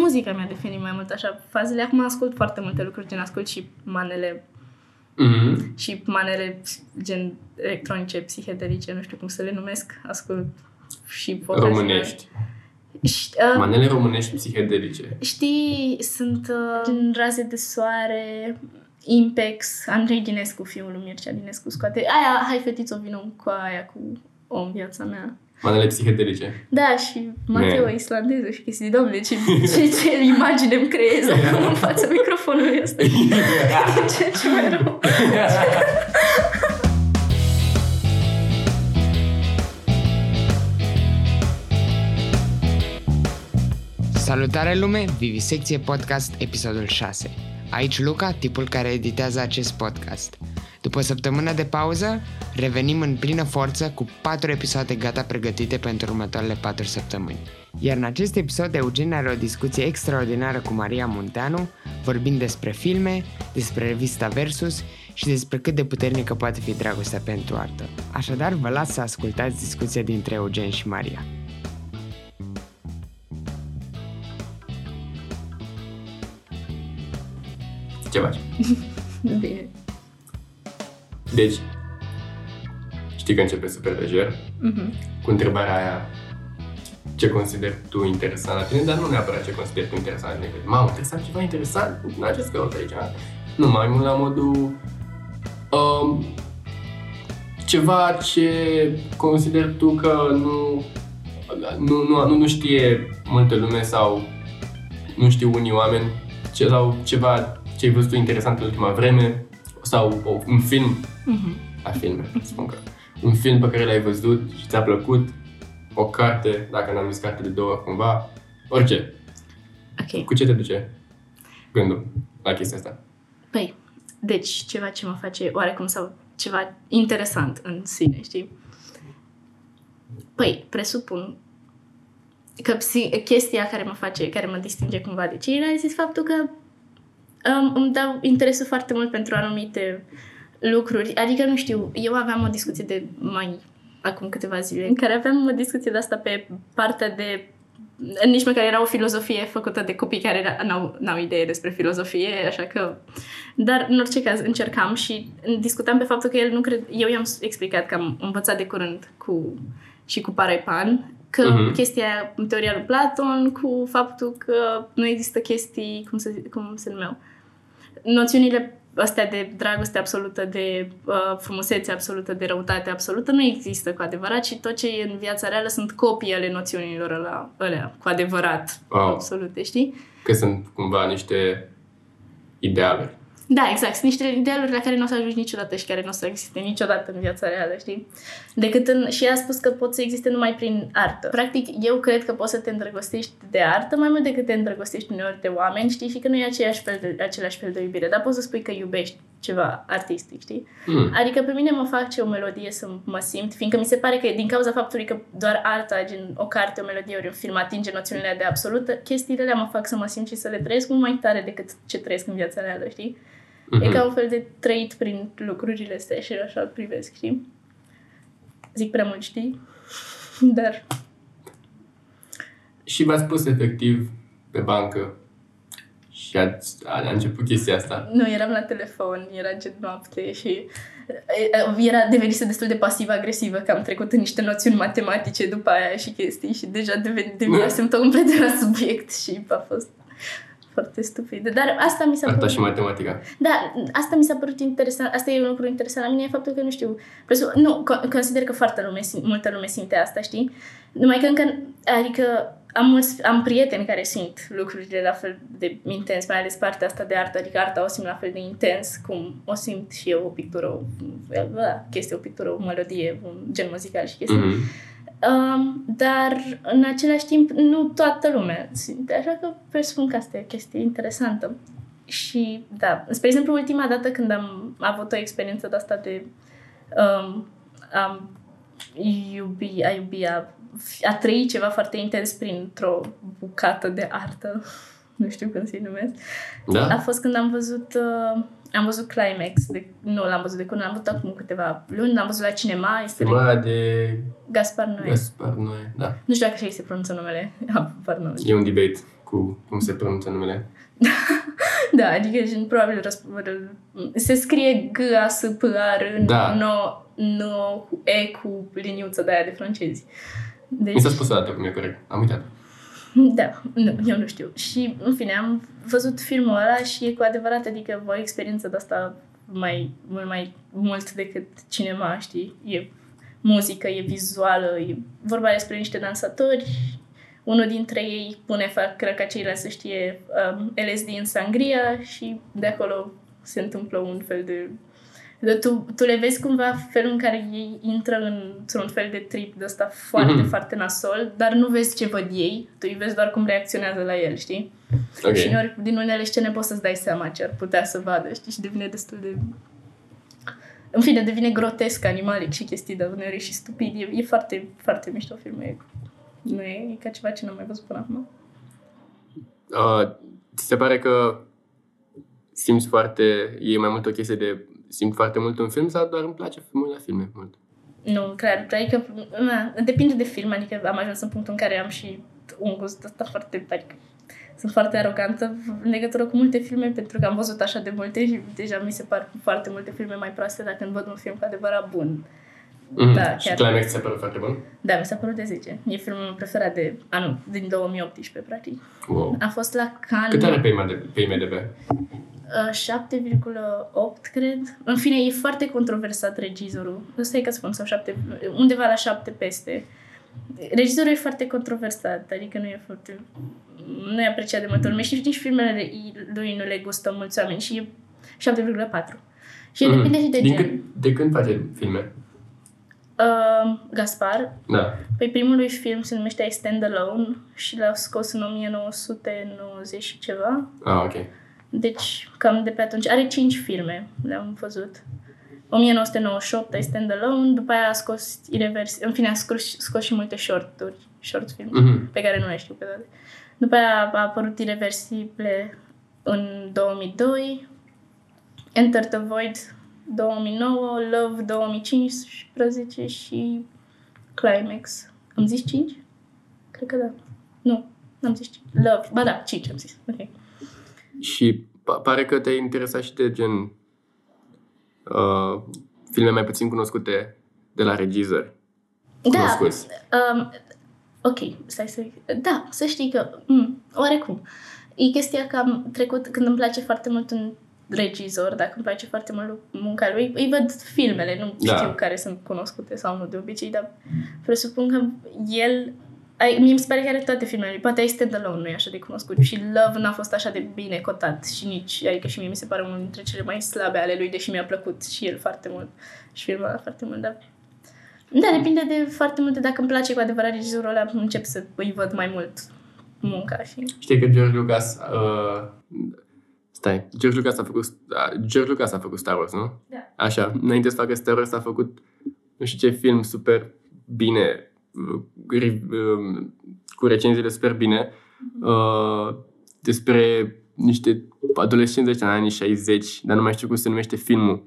muzica mi-a definit mai mult așa. Fazele acum ascult foarte multe lucruri, gen ascult și manele Mhm. și manele gen electronice, psihedelice, nu știu cum să le numesc, ascult și vocațiile. Românești. Și, uh, Manele românești psihedelice. Știi, sunt uh, gen raze de soare, Impex, Andrei Dinescu, fiul lui Mircea Dinescu, scoate aia, hai fetițo, vină cu aia, cu o în viața mea. Manele psihedelice. Da, și Mateo Man. islandeză și chestii, domnule, ce, ce, ce imagine îmi creez acum în fața microfonului ăsta. ce, ce mai rău. Salutare lume, Vivisecție Podcast, episodul 6. Aici Luca, tipul care editează acest podcast. După o săptămână de pauză, revenim în plină forță cu 4 episoade gata pregătite pentru următoarele 4 săptămâni. Iar în acest episod, Eugen are o discuție extraordinară cu Maria Munteanu, vorbind despre filme, despre revista Versus și despre cât de puternică poate fi dragostea pentru artă. Așadar, vă las să ascultați discuția dintre Eugen și Maria. Ce faci? Bine. Deci, știi că începe super lejer Mhm. cu întrebarea aia ce consideri tu interesant la tine, dar nu neapărat ce consideri tu interesant la tine. Că, Mamă, trebuie să am ceva interesant în acest căut aici. Nu, mai mult la modul um, ceva ce consideri tu că nu, nu, nu, nu, nu știe multă lume sau nu știu unii oameni ce, sau ceva ce ai văzut tu interesant în ultima vreme sau o, un film Mhm. la filme, spun că un film pe care l-ai văzut și ți-a plăcut, o carte, dacă n-am zis carte de două ori cumva, orice. Ok. Cu ce te duce gândul la chestia asta? Păi, deci ceva ce mă face oarecum sau ceva interesant în sine, știi? Păi, presupun că psi- chestia care mă face, care mă distinge cumva de ceilalți este faptul că um, îmi dau interesul foarte mult pentru anumite lucruri. Adică, nu știu, eu aveam o discuție de mai acum câteva zile în care aveam o discuție de asta pe partea de nici măcar era o filozofie făcută de copii care era- n-au, n-au idee despre filozofie, așa că... Dar, în orice caz, încercam și discutam pe faptul că el nu cred... Eu i-am explicat că am învățat de curând cu, și cu Paraipan că Mhm. chestia aia, în teoria lui Platon, cu faptul că nu există chestii, cum se, cum se numeau, noțiunile astea de dragoste absolută, de uh, frumusețe absolută, de răutate absolută, nu există cu adevărat și tot ce e în viața reală sunt copii ale noțiunilor alea, alea cu adevărat Wow. absolute, știi? Că sunt cumva niște idealuri. Da, exact. Sunt niște idealuri la care nu o să ajungi niciodată și care nu o să existe niciodată în viața reală, știi? Decât în... Și ea a spus că pot să existe numai prin artă. Practic, eu cred că poți să te îndrăgostești de artă mai mult decât te îndrăgostești uneori de oameni, știi? Și că nu e aceeași fel de, același fel de iubire. Dar poți să spui că iubești ceva artistic, știi? Mm. Adică pe mine mă face o melodie să mă simt, fiindcă mi se pare că din cauza faptului că doar arta, gen o carte, o melodie ori un film atinge noțiunile de absolută, chestiile alea mă fac să mă simt și să le trăiesc mult mai tare decât ce trăiesc în viața reală, știi? Mhm. E ca un fel de trăit prin lucrurile astea și așa îl privesc, știi? Zic prea mult, știi? Dar, Și v-ați pus efectiv pe bancă și ați, a, a început chestia asta. nu, eram la telefon, era gen noapte și e, e, era devenise destul de pasiv-agresivă că am trecut în niște noțiuni matematice după aia și chestii și deja deveni, devinasem complet de la subiect și a fost foarte stupid. Dar asta mi s-a Arta părut... și matematica. Da, asta mi s-a părut interesant. Asta e un lucru interesant la mine, e faptul că nu știu. Presu, nu, co- consider că foarte lume, sim- multă lume simte asta, știi? Numai că încă, adică am, mulți, am prieteni care simt lucrurile la fel de intens, mai ales partea asta de artă, adică arta o simt la fel de intens cum o simt și eu o pictură, o, da, chestie, o pictură, o melodie, un gen muzical și chestii. Mhm. Um, dar în același timp nu toată lumea simte, așa că presupun că asta e o chestie interesantă. Și da, spre exemplu, ultima dată când am avut o experiență de asta de um, am iubi, a iubi, a, a trăi ceva foarte intens printr-o bucată de artă, nu știu cum să-i numesc, a Da? fost când am văzut uh, am văzut Climax, de, nu l-am văzut de curând, l-am văzut acum câteva luni, l-am văzut la cinema, este de Filmarea de Gaspar Noé. Gaspar Noé, da. Nu știu dacă așa îi se pronunță numele. Habar n-am. E un debate cu cum se pronunță numele. Da, adică gen, probabil răspund. Se scrie g a s p r Da. no, no, e cu liniuță de aia de francezi. Deci, Mi s-a spus o dată cum e corect. Am uitat. Da, nu, eu nu știu. Și, în fine, am văzut filmul ăla și e cu adevărat, adică o experiență de asta mai, mult mai mult decât cinema, știi? E muzică, e vizuală, e vorba despre niște dansatori. Unul dintre ei pune fac, cred că ceilalți să știe um, LSD în sangria și de acolo se întâmplă un fel de... de tu, tu le vezi cumva felul în care ei intră într-un fel de trip de ăsta foarte, Mhm. mm-hmm. foarte nasol, dar nu vezi ce văd ei, tu îi vezi doar cum reacționează la el, știi? Ok. Și uneori, din unele scene poți să-ți dai seama ce ar putea să vadă, știi? Și devine destul de... În fine, devine grotesc, animalic și chestii, dar uneori e și stupid. E, e foarte, foarte mișto filmul. E, nu e, e ca ceva ce n-am mai văzut până acum. Uh, ți se pare că simți foarte, e mai mult o chestie de simt foarte mult un film sau doar îmi place mă uit la filme mult? Nu, clar, adică, na, depinde de film, adică am ajuns în punctul în care am și un gust ăsta foarte, adică, sunt foarte arogantă în legătură cu multe filme, pentru că am văzut așa de multe și deja mi se par foarte multe filme mai proaste dacă îmi văd un film cu adevărat bun. Mm-hmm. Da, și chiar. Climax ți se pare foarte bun? Da, mi s-a părut de 10. E filmul meu preferat de anul, din 2018, practic. Wow. A fost la Cannes. Cât are pe IMDb? Pe IMDb? Uh, 7,8, cred. În fine, e foarte controversat regizorul. Ăsta e ca să spun, sau 7, undeva la 7 peste. Regizorul e foarte controversat, adică nu e foarte... Nu e apreciat de multă lume și nici filmele lui nu le gustă mulți oameni și e 7,4. Și Mhm. depinde și de Din gen. cât, de când face filme? Uh, Gaspar, Da. Păi primul lui film se numește I Stand Alone și l-a scos în 1990 și ceva. Ah, ok. Deci, cam de pe atunci. Are cinci filme, le-am văzut. 1998, Și Stand Alone, după aia a scos Irreversibil, în fine a scos, scos și multe short-uri, short film, Mhm. pe care nu le știu pe toate. După aia a apărut Irreversible în 2002, Enter the Void 2009, Love 2015 și Climax. Am zis 5? Cred că da. Nu, n-am zis 5. Love, ba da, 5 am zis. Ok. Și pa- pare că te-ai interesat și de gen uh, filme mai puțin cunoscute de la regizori. Da, Cunoscuți. um, ok, stai să... Da, să știi că, mm, oarecum. E chestia că am trecut, când îmi place foarte mult un regizor, dacă îmi place foarte mult munca lui, îi văd filmele, nu Da. știu care sunt cunoscute sau nu de obicei, dar presupun că el ai, mie mi se pare că are toate filmele. lui. Poate ai Stand Alone, nu e așa de cunoscut. Și Love n-a fost așa de bine cotat și nici, adică și mie mi se pare unul dintre cele mai slabe ale lui, deși mi-a plăcut și el foarte mult. Și filmul ăla foarte mult, dar da, depinde de foarte multe. Dacă îmi place cu adevărat regizorul ăla, încep să îi văd mai mult munca și... Știi că George Lucas... Uh, stai, George Lucas a făcut... Uh, George Lucas a făcut Star Wars, nu? Da. Așa, înainte să facă Star Wars a făcut nu știu ce film super bine, uh, ri- uh, cu recenziile super bine, uh, despre niște adolescenți ăștia în anii 60, dar nu mai știu cum se numește filmul.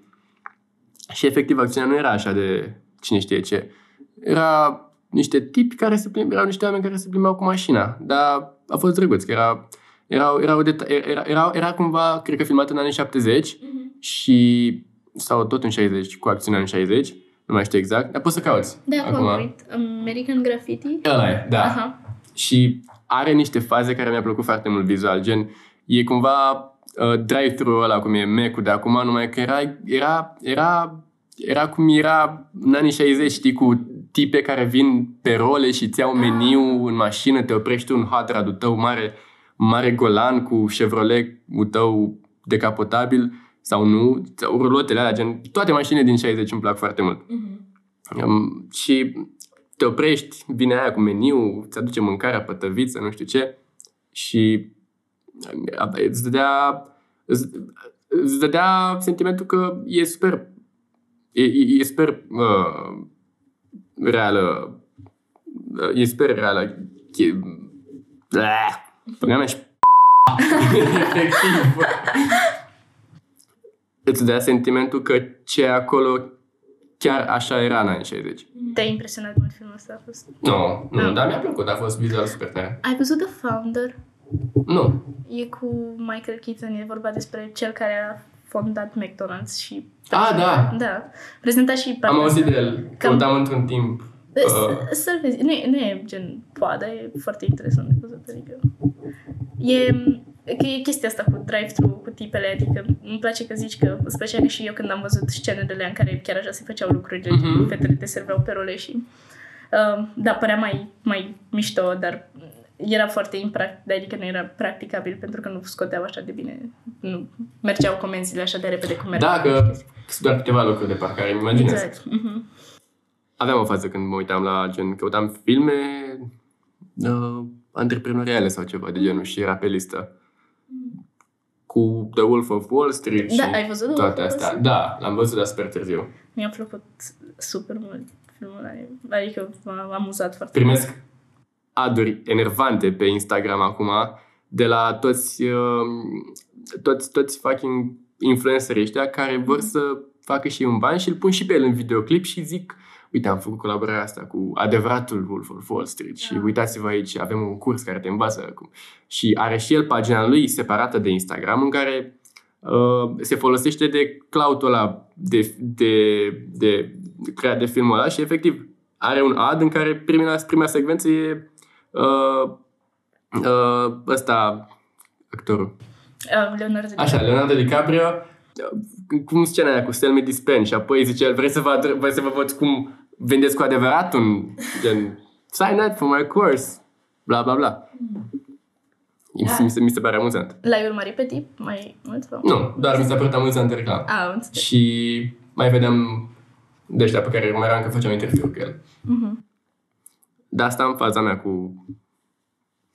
Și efectiv acțiunea nu era așa de cine știe ce. Era niște tipi care se plimb, erau niște oameni care se plimbau cu mașina, dar a fost drăguț, că era, era, era, o deta- era, era, era cumva, cred că filmat în anii 70 și sau tot în 60, cu acțiunea în 60, nu mai știu exact, dar poți să cauți. Da, acum am uit. American Graffiti? Ăla e, da. Aha. Și are niște faze care mi-a plăcut foarte mult vizual, gen, e cumva uh, drive-thru ăla cum e Mac-ul de acum, numai că era, era, era, era cum era în anii 60, știi, cu tipe care vin pe role și îți iau meniu în mașină, te oprești tu în hot rod tău mare, mare golan cu Chevrolet-ul tău decapotabil sau nu, sau rulotele alea, gen, toate mașinile din 60 îmi plac foarte mult. Mhm. Um, și te oprești, vine aia cu meniu, îți aduce mâncarea, pătăviță, nu știu ce, și uh, îți dădea, îți, îți dădea sentimentul că e super, e, e, e super uh, reală, uh, e super reală, che, uh, până mea și efectiv. Îți dea sentimentul că ce e acolo chiar așa era în anii 60. Te-a impresionat mult filmul ăsta? A fost... Nu, nu, Ah. dar mi-a plăcut, a fost vizual super tare. Ai văzut The Founder? Nu. E cu Michael Keaton, e vorba despre cel care a fondat McDonald's și... Ah, da. Da. Prezenta și Am auzit de el. Căutam într-un timp. Uh, Să-l vezi. Nu e, nu e gen poada, e foarte interesant de văzut. Adică e, că e chestia asta cu drive-thru, cu tipele, adică îmi place că zici că, îți plăcea că și eu când am văzut scenele în care chiar așa se făceau lucrurile, Mhm. mm-hmm. fetele te serveau pe role și uh, da, părea mai, mai mișto, dar era foarte impractic, adică nu era practicabil pentru că nu scoteau așa de bine, nu mergeau comenzile așa de repede cum mergeau. da, că sunt doar câteva lucruri de parcare, îmi imaginez. Exact. Mhm. Aveam o fază când mă uitam la gen, căutam filme uh, antreprenoriale sau ceva de genul și era pe listă. Cu The Wolf of Wall Street Da, și ai văzut The toate Wolf of Wall astea. Street? Da, l-am văzut, dar super târziu. Mi-a plăcut super mult filmul ăla. Adică m-a amuzat foarte Primesc aduri enervante pe Instagram acum de la toți, uh, toți, toți fucking influencerii ăștia care vor să facă și un ban și îl pun și pe el în videoclip și zic uite, am făcut colaborarea asta cu adevăratul Wolf of Wall Street și uitați-vă aici, avem un curs care te învață cum. Și are și el pagina lui separată de Instagram în care uh, se folosește de cloud-ul ăla de, de, de, de creat de filmul ăla și efectiv are un ad în care prima, prima secvență e uh, uh, ăsta, actorul. Uh, Leonardo Așa, Leonardo DiCaprio, cum scena aia cu Sell Me This Pen și apoi zice el, vrei să vă, adr- vrei să vă văd cum vendeți cu adevărat un gen sign up for my course, bla bla bla. Mi se, mi se pare amuzant. L-ai urmărit pe tip mai mult? Sau? Nu, doar mi s-a părut amuzant în reclamă. A, am înțeles. Și mai vedeam de ăștia pe care urmăream că făceam interviu cu el. Mhm. Dar asta în faza mea cu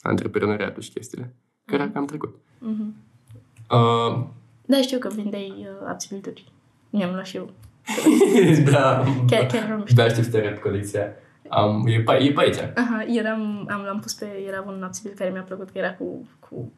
antreprenoriatul și chestiile. Care am trecut. Mhm. Uh, Da, știu că vindeai uh, abțibilduri. Mi-am luat și eu. da. Chiar, chiar vreau mișto. Da, știu să te arăt colecția. Am, e, pe, e pe aici. Aha, eram, am, l-am pus pe, era un abțibil care mi-a plăcut, că era cu, cu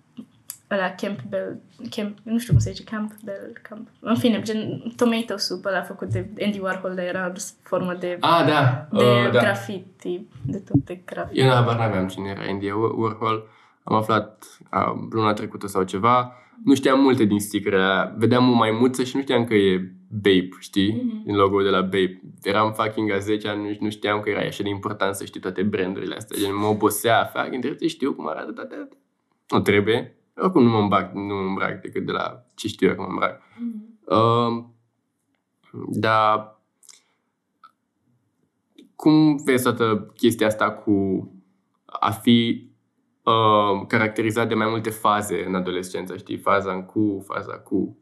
ăla Campbell, Camp, nu știu cum se zice, Campbell, Camp, în fine, gen tomato soup ăla făcut de Andy Warhol, dar era formă de, Ah, da. de uh, da. graffiti, de tot de graffiti. Eu n-abar n-aveam cine era Andy Warhol. Am aflat uh, luna trecută sau ceva. Nu știam multe din stickere Vedeam o maimuță și nu știam că e Bape, știi? Mhm. Din logo de la Bape. Eram fucking a 10 ani, nu, nu știam că era așa de important să știi toate brandurile astea. Gen, mă obosea, fucking, trebuie să știu cum arată toate astea. Nu trebuie. Oricum nu mă îmbrac, nu mă îmbrac decât de la ce știu eu că mă îmbrac. Uh, dar cum vezi toată chestia asta cu a fi uh, caracterizat de mai multe faze în adolescență, știi? Faza în cu, faza cu.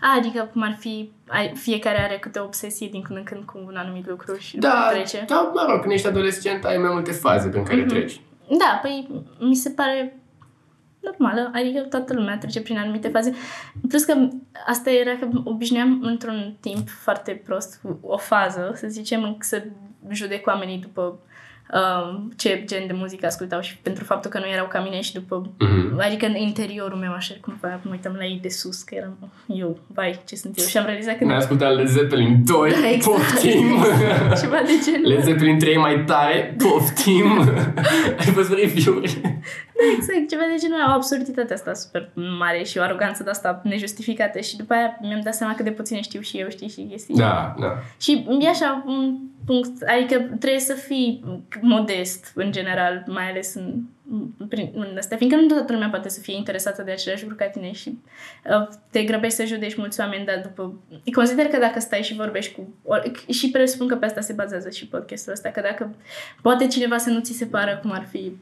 A, adică cum ar fi, ai, fiecare are câte o obsesie din când în când cu un anumit lucru și după Da, trece. da, mă rog, când ești adolescent ai mai multe faze prin care Mhm. treci. Da, păi mi se pare normală, adică toată lumea trece prin anumite faze. Plus că asta era că obișnuiam într-un timp foarte prost cu o fază, să zicem, să judec oamenii după um, ce gen de muzică ascultau și pentru faptul că nu erau ca mine și după Mhm. Adică în interiorul meu, așa, cumva, mă uitam la ei de sus, că eram eu, vai, ce sunt eu. Și am realizat că Ne-ai ascultat Led Zeppelin 2, Da, exact. poftim! ceva de genul. Led Zeppelin 3 mai tare, poftim! ai văzut review-uri? Da, exact, ceva de genul, o absurditate asta super mare și o aroganță de asta nejustificată și după aia mi-am dat seama cât de puține știu și eu, știi, și chestii. Da, da. Și e așa un punct, adică trebuie să fii modest în general, mai ales în, prin, în astea, fiindcă nu toată lumea poate să fie interesată de același lucru ca tine și uh, te grăbești să judeci mulți oameni, dar după... Consider că dacă stai și vorbești cu... Or, și presupun că pe asta se bazează și podcastul ăsta, că dacă poate cineva să nu ți se pară cum ar fi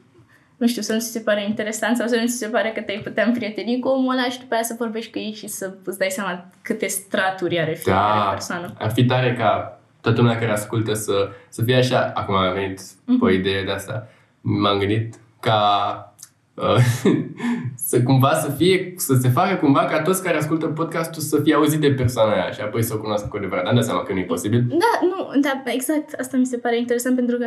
nu știu, să nu ți se pare interesant sau să nu ți se pare că te-ai putea împrieteni cu omul ăla și după aia să vorbești cu ei și să îți dai seama câte straturi are fiecare Da, persoană. ar fi tare ca toată lumea care ascultă să, să fie așa. Acum am venit Mhm. pe o idee de asta. M-am gândit ca uh, să cumva să fie, să se facă cumva ca toți care ascultă podcastul să fie auzit de persoana aia și apoi să o cunoască cu adevărat. Dar îmi dau seama că nu e posibil. Da, nu, da, exact, asta mi se pare interesant pentru că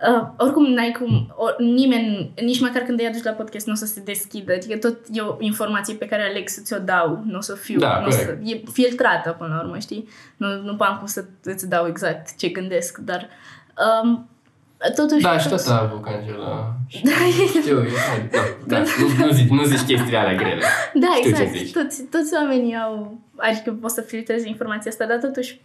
uh, oricum n-ai cum, or, nimeni, nici măcar când îi aduci la podcast nu o să se deschidă, adică tot e o informație pe care aleg să ți-o dau, nu o să fiu, Da, nu o să, corect. e filtrată până la urmă, știi? Nu, nu am cum să îți dau exact ce gândesc, dar um, Totuși, Da, și toți- tot a avut Angela. Da, Știu, e, da, da, nu, nu, zici, nu zici chestiile alea grele. Da, Știu ce exact. zici. Toți, toți oamenii au... Adică poți să filtrezi informația asta, dar totuși,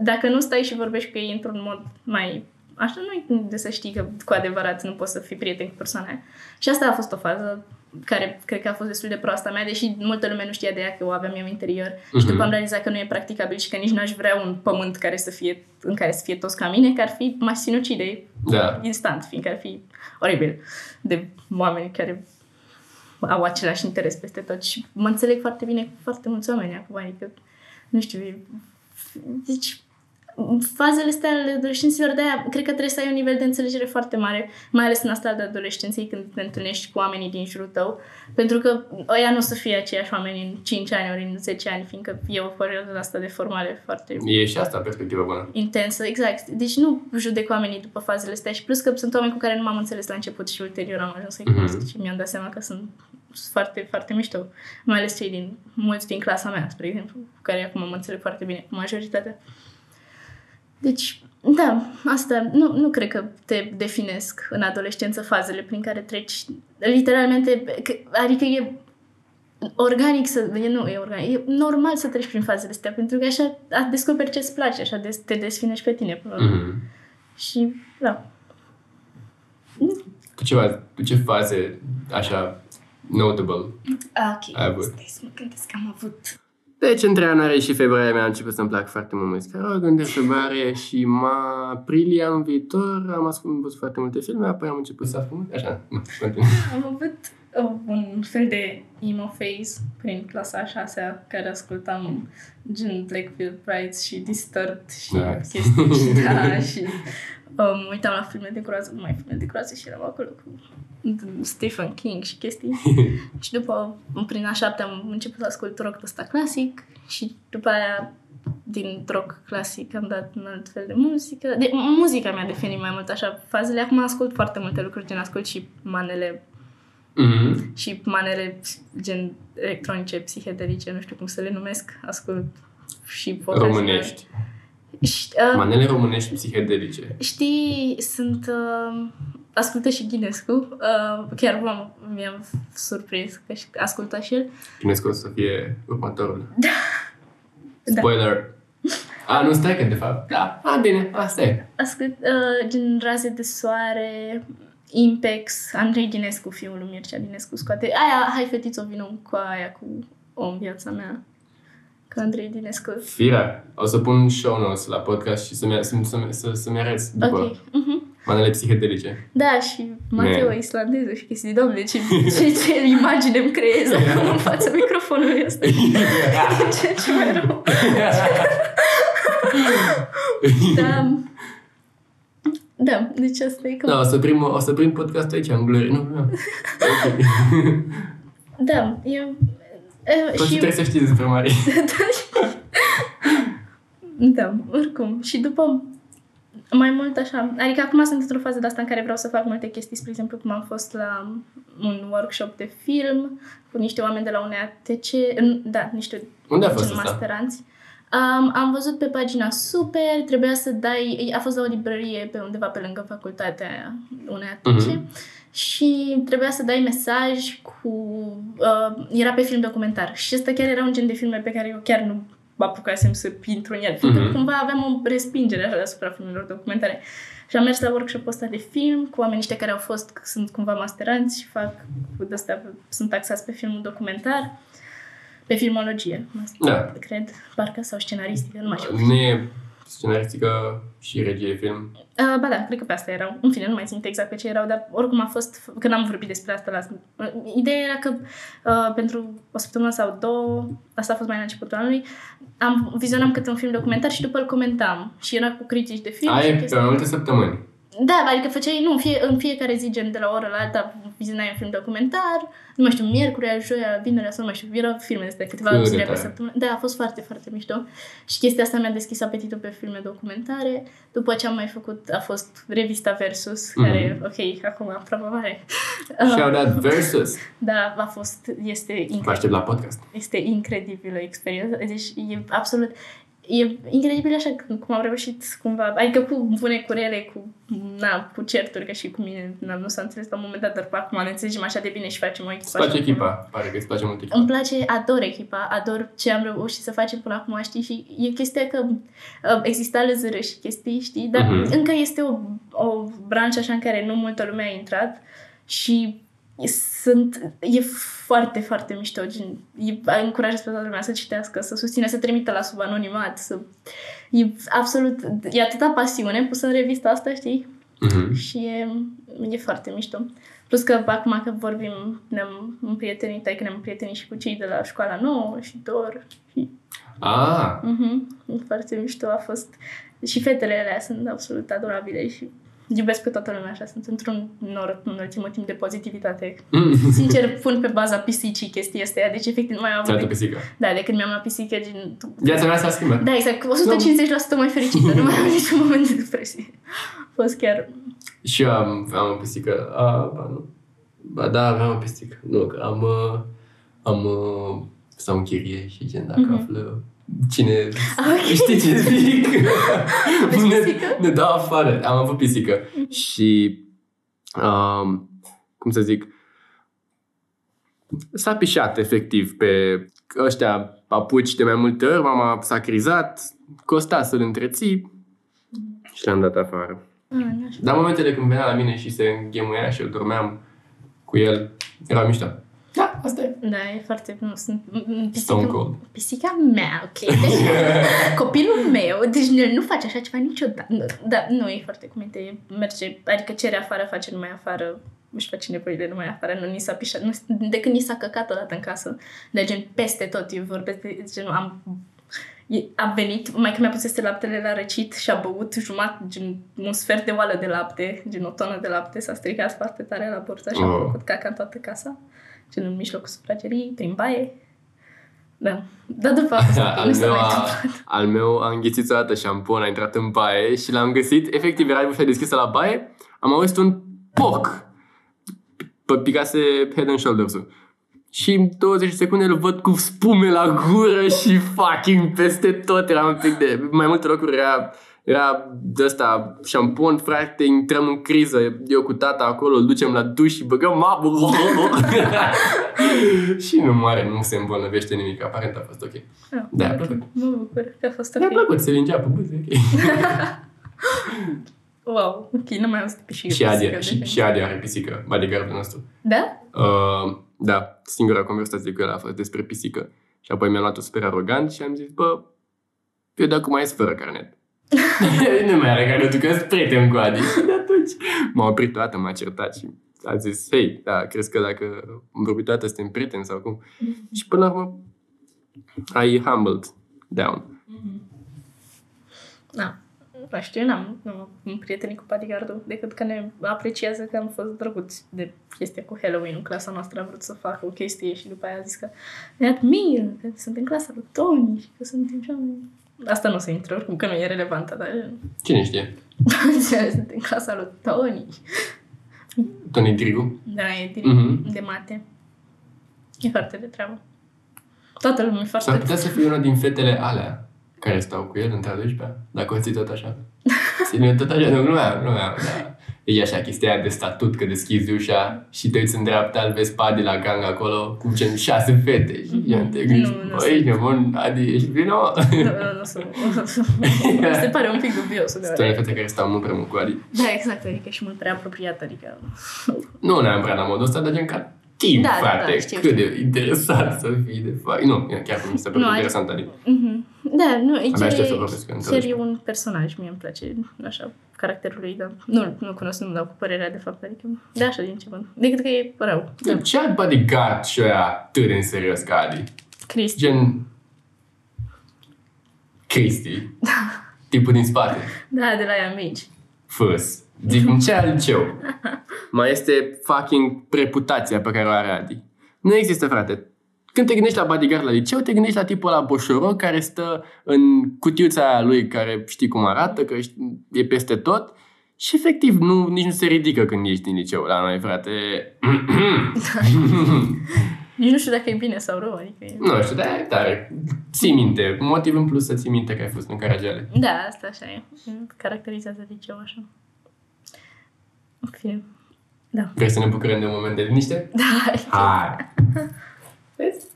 dacă nu stai și vorbești cu ei într-un mod mai... Așa nu e de să știi că cu adevărat nu poți să fii prieten cu persoana aia. Și asta a fost o fază care cred că a fost destul de proastă a mea, deși multă lume nu știa de ea că o aveam eu în interior. Și Mhm. după am realizat că nu e practicabil și că nici n-aș vrea un pământ care să fie, în care să fie toți ca mine, că ar fi mai sinucide Da. instant, fiindcă ar fi oribil de oameni care au același interes peste tot și mă înțeleg foarte bine cu foarte mulți oameni acum, adică, nu știu, e- deci fazele astea ale adolescenților, de aia cred că trebuie să ai un nivel de înțelegere foarte mare, mai ales în asta de adolescenței când te întâlnești cu oamenii din jurul tău, pentru că ăia nu o să fie aceiași oameni în 5 ani ori în 10 ani, fiindcă e o perioadă asta de formare foarte E și asta perspectiva bună. intensă, exact. Deci nu judec oamenii după fazele astea și plus că sunt oameni cu care nu m-am înțeles la început și ulterior am ajuns să-i Mhm. cunosc și mi-am dat seama că sunt foarte, foarte mișto. Mai ales cei din, mulți din clasa mea, spre exemplu, cu care acum mă înțeleg foarte bine, cu majoritatea. Deci, da, asta, nu, nu cred că te definesc în adolescență fazele prin care treci, literalmente, că- adică e organic să, e, nu e organic, e normal să treci prin fazele astea, pentru că așa a- descoperi ce-ți place, așa des, te desfinești pe tine. Până la urmă. Mhm. Și, da. Tu, ceva, tu ce faze așa notable Ah, ok. Ai avut. Stai să mă gândesc că am avut. Deci, între ianuarie și februarie mi-a început să-mi plac foarte mult muzica rock, între februarie și ma aprilie anul viitor am ascultat foarte multe filme, apoi am început să ascult. Așa, nu, continuu. Am avut uh, un fel de emo phase prin clasa a șasea, care ascultam gen Blackfield Brides și Disturbed și Da. chestii și da, și um, uitam la filme de groază, nu mai filme de groază și eram acolo cu Stephen King și chestii. și după, prin a șapte am început să ascult rock ăsta clasic și după aia din rock clasic am dat un alt fel de muzică. De, muzica mi-a definit mai mult așa fazele. Acum ascult foarte multe lucruri, gen ascult și manele Mhm. și manele gen electronice, psihedelice, nu știu cum să le numesc, ascult și vocați Românești. Și, uh, Manele românești psihedelice. știi, sunt... Uh, ascultă și Ghinescu. Uh, chiar m-am, mi-am surprins că și ascultă și el. Cine că o să fie următorul. Da. Spoiler. A, nu, stai că de fapt. Da, a, bine, asta e. Ascult uh, gen Raze de Soare, Impex, Andrei Dinescu, fiul lui Mircea Dinescu, scoate... Aia, hai fetițo, vină cu aia, cu o în viața mea. Cu Andrei Dinescu. Firea, o să pun show notes la podcast și să-mi, să, să, să, să-mi arăți după Ok. Mhm. Manele psihedelice. Da, și Mateo Man. islandeză și chestii, domnule, ce, ce, ce imagine îmi creez acum în fața microfonului ăsta. ce, ce mai rău. Da. Da, deci asta e cam... Da, o să prim, o să prim podcastul aici, în glorie. Nu, nu. Da, eu... e, Tot ce și trebuie să știți despre Marie. Da, oricum. Și după mai mult așa, adică acum sunt într-o fază de asta în care vreau să fac multe chestii, spre exemplu cum am fost la un workshop de film cu niște oameni de la UNEATC, în- da, niște Unde a fost gen asta? masteranți. Um, am văzut pe pagina Super, trebuia să dai, a fost la o librărie pe undeva pe lângă facultatea aia, UNEATC, Mhm. și trebuia să dai mesaj cu... Uh, era pe film documentar și ăsta chiar era un gen de filme pe care eu chiar nu apucasem să intru în el, fiindcă Mhm. cumva aveam o respingere așa deasupra filmelor documentare. Și am mers la workshop ăsta de film cu oamenii ăștia care au fost, sunt cumva masteranți și fac, cu de-astea, sunt taxați pe filmul documentar, pe filmologie, Da. cred, parcă, sau scenaristică, nu mai știu. Nu e scenaristică și regie de film. Uh, ba da, cred că pe asta erau. În fine, nu mai țin minte exact pe ce erau, dar oricum a fost, când am vorbit despre asta la... Uh, ideea era că uh, pentru o săptămână sau două, asta a fost mai la începutul anului, am, vizionam câte un film documentar și după îl comentam. Și era cu critici de film. și Ai pe chestii. mai multe săptămâni. Da, adică făceai, nu, în, fie, în fiecare zi, gen de la o oră la alta, vizionai un film documentar, nu mai știu, miercurea, joia, vinerea, sau nu mai știu, erau filme astea, câteva Cât de zile pe tare. săptămână. Da, a fost foarte, foarte mișto. Și chestia asta mi-a deschis apetitul pe filme documentare. După ce am mai făcut, a fost revista Versus, Mhm. care, ok, acum am mare. Și au dat versus. Da, a fost, este Vă incredibil aștept la podcast. este incredibilă experiență. Deci e absolut... e incredibil așa cum- cum au reușit cumva, adică cu bune cu rele, cu, na, cu certuri, că și cu mine na, nu s-a înțeles la un moment dat, dar acum ne înțelegem așa de bine și facem o echipă. Îți place așa echipa? Pare că îți place mult echipa. îmi place, ador echipa, ador ce am reușit să facem până acum, știi, și e chestia că uh, exista lăzără și chestii, știi, dar Mhm. încă este o, o branșă așa în care nu multă lume a intrat și sunt, e foarte, foarte mișto, gen, e, încurajez pe toată lumea să citească, să susține, să trimită la sub anonimat, să, e absolut, e atâta pasiune pusă în revista asta, știi, Mhm. și e, e foarte mișto. Plus că acum că vorbim, ne-am împrietenit, adică ne-am împrietenit și cu cei de la școala nouă și Dor. Și, Ah, uh-huh, e foarte mișto a fost. Și fetele alea sunt absolut adorabile și iubesc pe toată lumea așa. Sunt într-un nor înălțimă timp de pozitivitate. mm. Sincer, pun pe baza pisicii chestia asta, deci efectiv nu mai am ți-a avut... dat De... pisică. Da, de când mi-am luat pisică, gen... Viața mea s-a schimbat. Da, exact, 150% mai fericită, nu mai am niciun moment de depresie. A fost chiar Și eu am, am o pisică. A, ba, nu. Ba da, aveam o pisică. Nu, că am... uh, Am... uh, Sau în chirie și gen dacă Mhm. află cine... Ok. Știi ce zic? Aveți ne, pisică? ne dau afară. Am avut pisică. Și... Um, cum să zic? S-a pișat efectiv pe ăștia papuci de mai multe ori. Mama s-a crizat. Costa să-l întreții. Și l-am dat afară. Ah, nu știu. Dar momentele când venea la mine și se înghemuia și eu dormeam cu el, era mișto. Da, asta e. Da, e foarte... Nu, sunt, m- m- Stone pisica, Cold. pisica mea, ok? Deci, copilul meu, deci nu, nu face așa ceva niciodată. Nu, Da, nu, e foarte cu minte, e- merge, adică cere afară, face numai afară, își face nevoile numai afară, nu ni s-a pișat, nu, de când ni s-a căcat odată în casă, de gen peste tot, eu vorbesc de gen, am E- a venit, mai că mi-a pusese laptele la răcit și a băut jumătate, gen un sfert de oală de lapte, gen o tonă de lapte, s-a stricat foarte tare la burtă și a Oh. făcut caca în toată casa, gen în mijlocul sufragerii, prin baie. Da. Dar după a fost ok, nu al, s-a meu mai a, întâmplat. al meu a înghițit o dată șampon, a intrat în baie și l-am găsit. Efectiv, era ușa deschisă la baie, am auzit un poc. P- Picase head and shoulders-ul. Și în 20 de secunde îl văd cu spume la gură și fucking peste tot. Era un pic de... Mai multe locuri era, era de ăsta șampon, frate, intrăm în criză. Eu cu tata acolo, îl ducem la duș și băgăm apă. și nu moare, nu se îmbolnăvește nimic. Aparent a fost ok. Ah, Da, ok. plăcut. Mă bucur că a fost Mi-a ok. plăcut, se lingea pe buze, ok. Wow, ok, nu mai am auzit pe și și, Adi, și, și Adi are pisică, bodyguardul nostru. Da? Uh, da, singura conversație cu el a fost despre pisică. Și apoi mi-am luat-o super arogant și am zis, bă, eu de acum mai sunt fără carnet. nu mai are carnetul, că sunt prieten cu Adi. Și de atunci m-a oprit toată, m-a certat și a zis, hei, da, crezi că dacă am vorbit toată suntem prieteni sau cum? Și până la urmă, ai humbled down. Da. Nu știu, eu n-am, nu am un prietenii cu bodyguardul, decât că ne apreciază că am fost drăguți de chestia cu Halloween. În clasa noastră a vrut să facă o chestie și după aia a zis că ne admiră, că sunt în clasa lui Tony și că suntem cea mai... Asta nu se intră, oricum că nu e relevantă, dar Cine știe? sunt în clasa lui Tony. Tony Drigu? Da, e de, Mhm. de mate. E foarte de treabă. Toată lumea e S-ar foarte... putea să fie una din fetele alea care stau cu el între a 12 dacă o ții tot așa. Ține tot așa, nu glumeam, glumeam, da. E așa chestia aia de statut, că deschizi ușa și te uiți în dreapta, îl vezi pe Adi la gang acolo cu gen șase fete și gen te gândești, Nu, nu băi, sunt. ești nebun, Adi, ești vino? Nu, nu, nu sunt. Mi se pare un pic dubios. Sunt uneori. unele fete care stau mult prea mult cu Adi. Da, exact, adică și mult prea apropiat, adică... Nu neapărat la modul ăsta, dar gen ca timp, Da, da, frate, da, știu, cât de interesant să fii de fapt. Nu, chiar mi se pare Nu, ai- interesant, Adi. Mhm. Da, nu, e Abia chiar, aștept să e, vorbesc în chiar e televiziune. un personaj, mie îmi place așa, caracterul lui, dar nu, nu cunosc, nu-mi dau cu părerea de fapt, adică, da, așa din ce văd. Decât că e rău. Da. Ce alt bodyguard și ăia atât de în serios ca Adi? Cristi. Gen... Cristi. Tipul din spate. Da, de la ea mici. Fâs. Zic, în ce altceu? Mai este fucking reputația pe care o are Adi. Nu există, frate. Când te gândești la bodyguard la liceu, te gândești la tipul ăla boșoroc care stă în cutiuța aia lui care știi cum arată, că știi- e peste tot și efectiv nu, nici nu se ridică când ești în liceu la noi, frate. Nici nu știu dacă e bine sau rău, adică e... Nu știu, dar e tare. Ții minte. Motiv în plus să ții minte că ai fost în Caragiale. Da, asta așa e. Caracterizează liceul așa. În fine. Da. Vrei să ne bucurăm de un moment de liniște? Da, Hai! Vezi?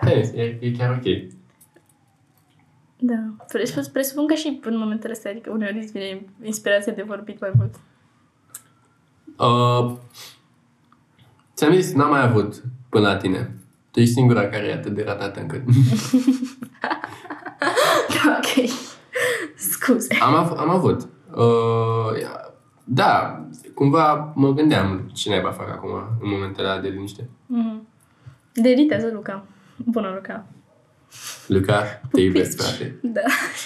Vezi, e, e chiar ok. da. Presupun, presupun că și în momentele astea, adică uneori îți vine inspirația de vorbit mai mult. Uh, ți-am zis, n-am mai avut până la tine. Tu ești singura care e atât de ratată încât... ok. Scuze. am, av- am avut. Uh, ia- da, cumva mă gândeam ce naiba fac acum, în momentele alea de liniște. Mm. Deritează Luca. Bună, Luca. Luca, te iubesc, frate. Da.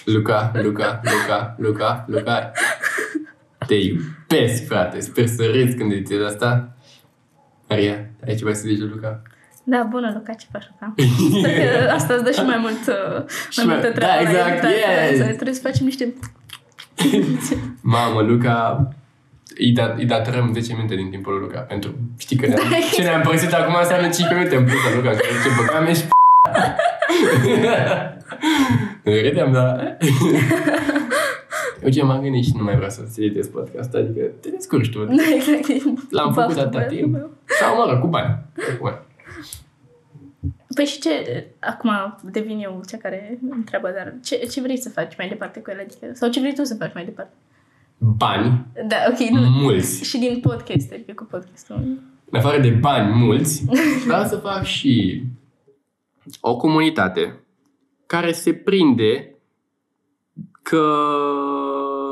Luca, Luca, Luca, Luca, Luca. Te iubesc, frate. Sper să râzi când zici asta. Maria, ai ceva să zici, Luca? Da, bună, Luca, ce faci, Luca? Sper că asta îți dă și mai mult, uh, Și mai mai- multă da, treabă. la exact, editare. yes! Să Trebuie să facem niște... Mamă, Luca, îi, da, îi datorăm 10 minute din timpul lui Luca. Pentru, știi că ne-am, Da, ce ne-am părăsit acum înseamnă 5 minute în plus la Luca. Că ce băgam ești Râdeam, da. Uite, m-am gândit și nu mai vreau să-ți editez podcast, adică te descurci tu. Da, exact. L-am făcut Baftă, atâta băiatul timp. meu. Sau, mă rog, cu bani. Cu bani. Păi și ce, acum devin eu cea care întreabă, dar ce, ce vrei să faci mai departe cu el? Adică, sau ce vrei tu să faci mai departe? Bani Da, ok, nu. mulți. Și din podcast, adică cu podcastul. În afară de bani mulți, vreau să fac și o comunitate care se prinde că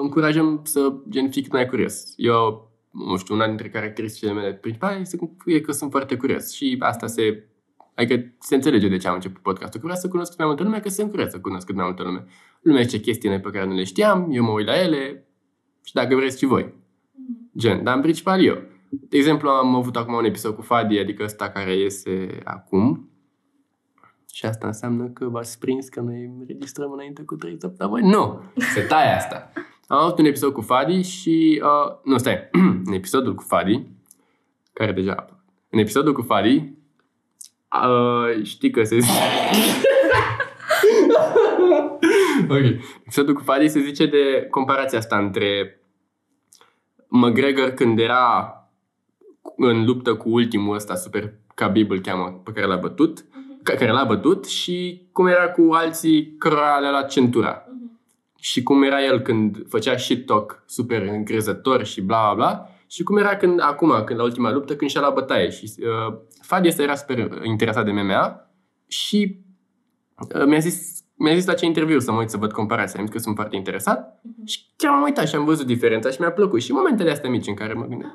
încurajăm să gen fii cât mai curios. Eu, nu știu, una dintre caracteristicile mele principale este că- e că sunt foarte curios și asta se Adică se înțelege de ce am început podcastul. Că vreau să cunosc cât mai multă lume, că sunt curios să cunosc cât mai multă lume. Lumea zice chestii pe care nu le știam, eu mă uit la ele și dacă vreți și voi. Gen, dar în principal eu. De exemplu, am avut acum un episod cu Fadi, adică ăsta care iese acum. Și asta înseamnă că v-ați prins că noi înregistrăm înainte cu 3 săptămâni? Nu! Se taie asta. Am avut un episod cu Fadi și... Uh, nu, stai. în episodul cu Fadi, care deja... În episodul cu Fadi, uh, știi că se... ok. Episodul cu Fadi se zice de comparația asta între McGregor când era în luptă cu ultimul ăsta, super Khabib îl cheamă, pe care l-a bătut, ca- care l-a bătut și cum era cu alții cărora le-a luat centura. Și cum era el când făcea shit talk super încrezător și bla bla bla și cum era când, acum, când la ultima luptă, când și-a la bătaie. Și uh, Fadi ăsta era super interesat de MMA și uh, mi-a zis mi-a zis la ce interviu să mă uit să văd comparația. Am zis că sunt foarte interesat și chiar am uitat și am văzut diferența și mi-a plăcut. Și momentele astea mici în care mă gândesc,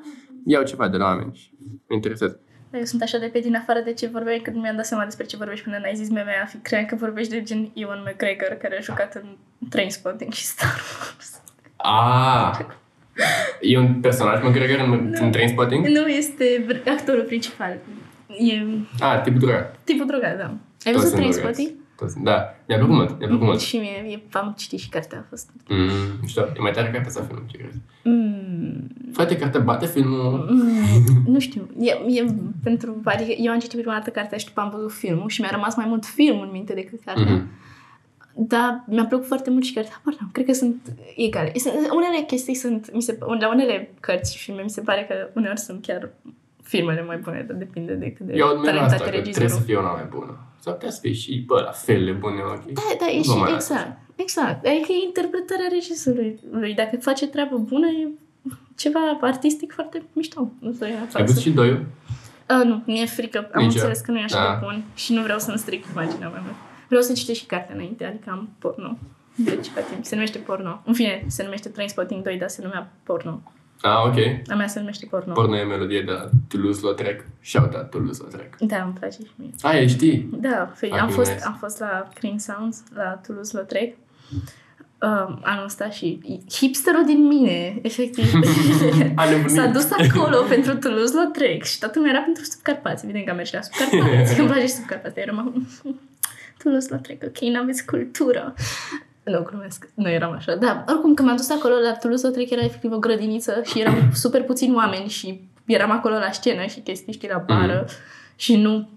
iau ceva de la oameni și mă interesează. Da, Eu sunt așa de pe din afară de ce vorbeai când mi-am dat seama despre ce vorbești până n-ai zis MMA. Fi cream că vorbești de gen Ewan McGregor, care a jucat în Trainspotting și Star Wars. Ah! E un personaj McGregor în, în Trainspotting? Nu este br- actorul principal. E Ah, tipul drogat. tipul drogat, da. Ai Toți văzut sunt drogați. Trainspotting? Toți- Da, mi-a plăcut mult, mi-a plăcut mult. Și mie, e, am citit și cartea a fost. Mm, nu știu, e mai tare cartea sau filmul, ce crezi? Mm, Frate, cartea bate filmul... mm, nu știu. E, e pentru, adică eu am citit prima dată cartea și după am văzut filmul și mi-a rămas mai mult filmul în minte decât cartea. Mhm. Dar mi-a plăcut foarte mult și cartea. Habar n-am, cred că sunt egale. Sunt, unele chestii sunt, mi se, la unele cărți și filme mi se pare că uneori sunt chiar filmele mai bune, dar depinde de cât de Eu admir talentat asta, e că trebuie să regizorul. fie una mai bună. Sau putea să fie și, bă, la fel de bune, ok? Da, da, e Nu și, mai exact, exact. Adică e interpretarea regizorului. Lui. Dacă face treabă bună, e ceva artistic foarte mișto. Nu știu, e Ai văzut și doi Uh, nu, mi-e frică. Am Nici eu. înțeles că nu e așa Da. de bun și nu vreau să-mi stric imaginea mai mult. Vreau să citesc și cartea înainte, adică am porno. De ceva timp. Se numește porno. În fine, se numește Trainspotting 2, dar se numea porno. Ah, ok. A mea se numește porno. Porno e melodie de la Toulouse-Lautrec. Shout-out Toulouse-Lautrec. Da, îmi place și mie. Ah, e, știi? Da, fii, Fucking am fost, nice. am fost la Green Sounds, la Toulouse-Lautrec, um, anul ăsta și hipsterul din mine, efectiv, A nebunit. s-a dus acolo pentru Toulouse-Lautrec și toată lumea era pentru Subcarpați. Evident că am mers și la Subcarpați, că îmi place și Subcarpați. Eram Toulouse-Lautrec, ok, n-aveți cultură. Nu, glumesc, nu eram așa. Da, oricum, când m-am dus acolo la Toulouse-Lautrec era efectiv o grădiniță și eram super puțini oameni și eram acolo la scenă și chestii, știi, la bară și nu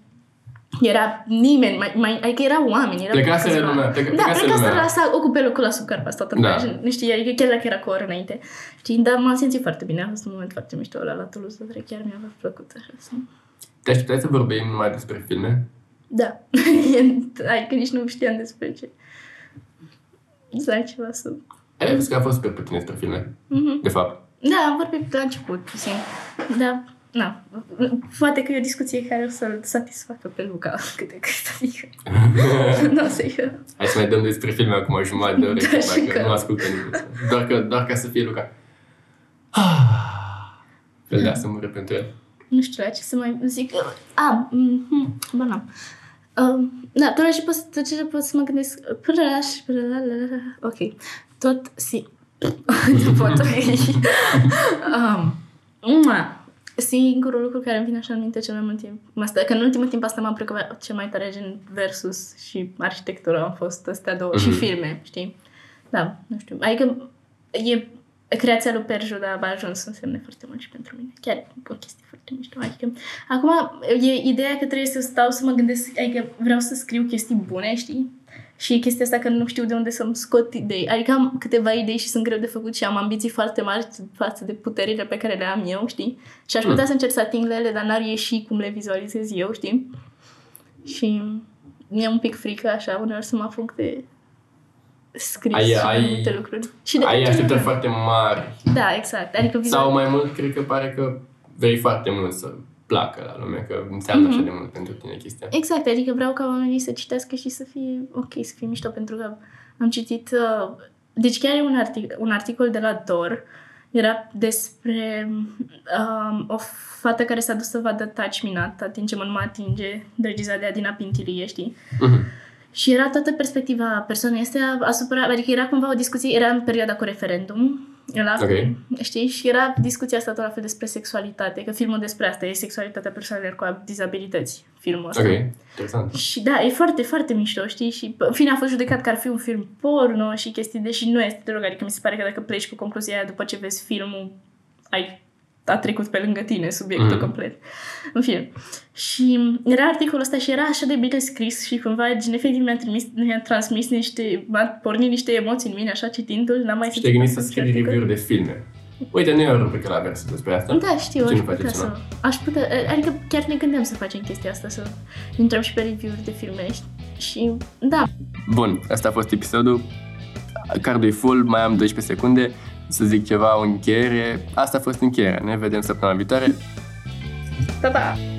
Era nimeni, mai, mai, adică erau oameni. Erau Plecase câțiva. lumea, pleca- Da, plecase plecase lumea. la să ocupe locul la subcarpa toată lumea. Da. și Nu știi, adică chiar dacă era cu o oră înainte. Știi, dar m-am simțit foarte bine. A fost un moment foarte mișto ăla la Toulouse, dar chiar mi-a plăcut așa. Să... Te așteptai să vorbim numai despre filme? Da. adică nici nu știam despre ce. Să ai ceva să... Ai văzut că a fost super puțin despre filme, Mhm. de fapt. Da, am vorbit la început puțin. Da, na. Poate că e o discuție care o să-l satisfacă pe Luca câte cât, adică. nu o să-i... Hai să mai dăm despre filme acum o jumătate de oră, Da, și dacă că- nu ascultă nimeni. Doar, că, doar ca să fie Luca. Ah. Fel de să mură pentru el. Nu știu la ce să mai zic. A, mm, ba n-am. Um, da, tot ce pot, tot ce pot să mă gândesc. Până la și până la, la, la, la. Ok. Tot si. nu pot. um, mua. Singurul lucru care îmi vine așa în minte cel mai mult timp, asta, că în ultimul timp asta m-a preocupat cel mai tare gen versus și arhitectura au fost astea două și Mhm. filme, știi? Da, nu știu. Adică e creația lui Perju, dar a ajuns să însemne foarte mult și pentru mine. Chiar e o chestie foarte mișto. Adică, acum e ideea că trebuie să stau să mă gândesc, adică vreau să scriu chestii bune, știi? Și e chestia asta că nu știu de unde să-mi scot idei. Adică am câteva idei și sunt greu de făcut și am ambiții foarte mari față de puterile pe care le am eu, știi? Și aș putea Mm. să încerc să ating le ele, dar n-ar ieși cum le vizualizez eu, știi? Și mi-e un pic frică așa uneori să mă apuc de scris Ai- și de ai- multe lucruri. Și de, Ai așteptări foarte mari. Da, exact. Adică vizual... Sau mai mult, cred că pare că vrei foarte mult să placă la lume, că înseamnă Mhm. așa de mult pentru tine chestia. Exact, adică vreau ca oamenii să citească și să fie ok, să fie mișto, pentru că am citit... Uh, deci chiar e un, artic- un articol de la Dor, era despre um, o fată care s-a dus să vadă taci minat, atinge-mă, nu mă atinge, regizat de Adina Pintilie, știi? Mhm. Și era toată perspectiva persoanei astea asupra, adică era cumva o discuție, era în perioada cu referendum, la, Ok. știi? Și era discuția asta tot la fel despre sexualitate, că filmul despre asta e sexualitatea persoanelor cu dizabilități, filmul ăsta. Ok, interesant. Și da, e foarte, foarte mișto, știi? Și în fine a fost judecat că ar fi un film porno și chestii, deși nu este deloc. Adică mi se pare că dacă pleci cu concluzia aia după ce vezi filmul, ai a trecut pe lângă tine subiectul Mhm. mm. complet. În fine. Și era articolul ăsta și era așa de bine scris și cumva, gen, efectiv mi-a, trimis, mi-a transmis niște, m-a pornit niște emoții în mine, așa, citindu-l, n-am mai Și te-ai gândit să simțit scrii articol. review-uri de filme. Uite, nu e o rubrică la vers despre asta. Da, știu, Ce aș nu putea faceți, să... nu? Aș putea, adică chiar ne gândeam să facem chestia asta, să intrăm și pe review-uri de filme și, da, Bun, asta a fost episodul. Cardul e full, mai am 12 secunde să zic ceva, o încheiere. Asta a fost încheierea. Ne vedem săptămâna viitoare. pa, pa!